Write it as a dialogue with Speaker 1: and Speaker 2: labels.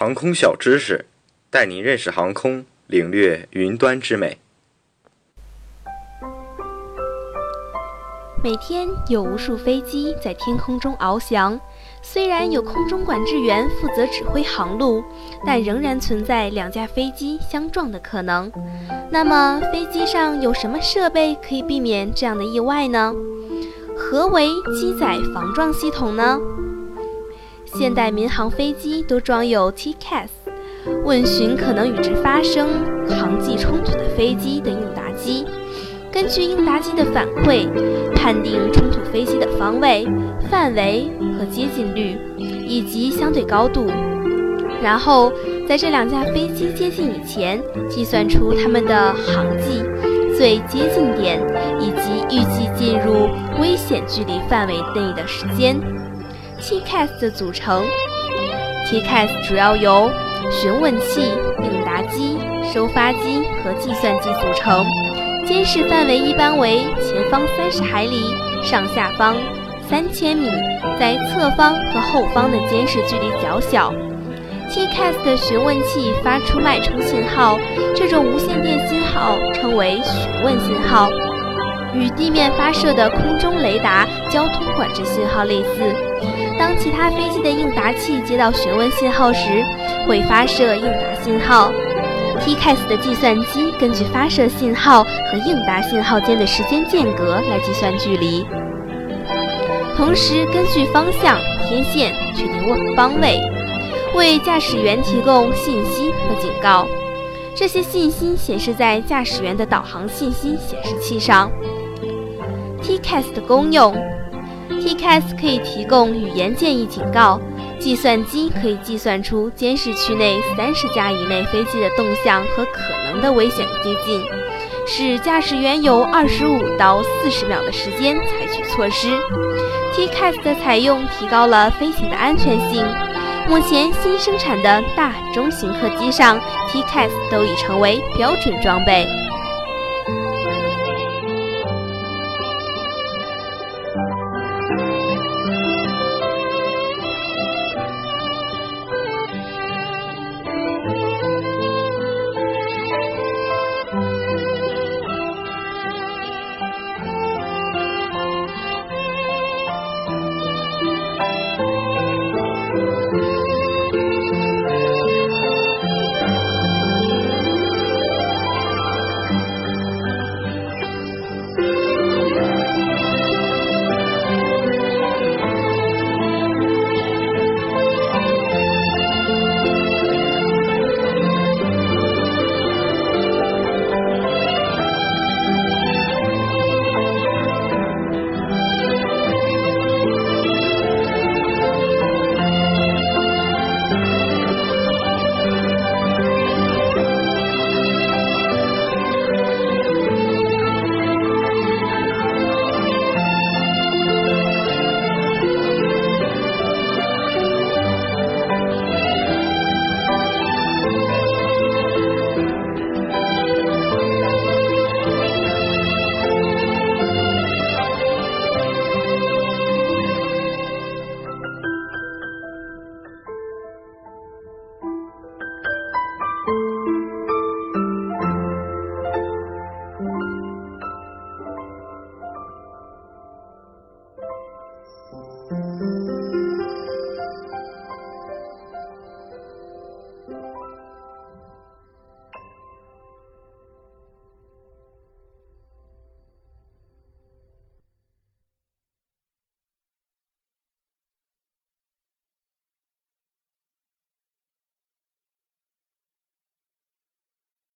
Speaker 1: 航空小知识，带您认识航空，领略云端之美。
Speaker 2: 每天有无数飞机在天空中翱翔，虽然有空中管制员负责指挥航路，但仍然存在两架飞机相撞的可能。那么，飞机上有什么设备可以避免这样的意外呢？何为机载防撞系统呢？现代民航飞机都装有 TCAS，问询可能与之发生航迹冲突的飞机的应答机，根据应答机的反馈，判定冲突飞机的方位、范围和接近率以及相对高度，然后在这两架飞机接近以前，计算出它们的航迹、最接近点以及预计进入危险距离范围内的时间。TCAS 的组成，TCAS 主要由询问器、应答机、收发机和计算机组成。监视范围一般为前方三十海里，上下方三千米，在侧方和后方的监视距离较小。TCAS 的询问器发出脉冲信号，这种无线电信号称为询问信号，与地面发射的空中雷达交通管制信号类似。当其他飞机的应答器接到询问信号时，会发射应答信号。TCAS 的计算机根据发射信号和应答信号间的时间间隔来计算距离，同时根据方向、天线确定方位，为驾驶员提供信息和警告。这些信息显示在驾驶员的导航信息显示器上。TCAS 的功用。TCAS 可以提供语言建议警告，计算机可以计算出监视区内三十架以内飞机的动向和可能的危险接近，使驾驶员有二十五到四十秒的时间采取措施。TCAS 的采用提高了飞行的安全性。目前新生产的大中型客机上，TCAS 都已成为标准装备。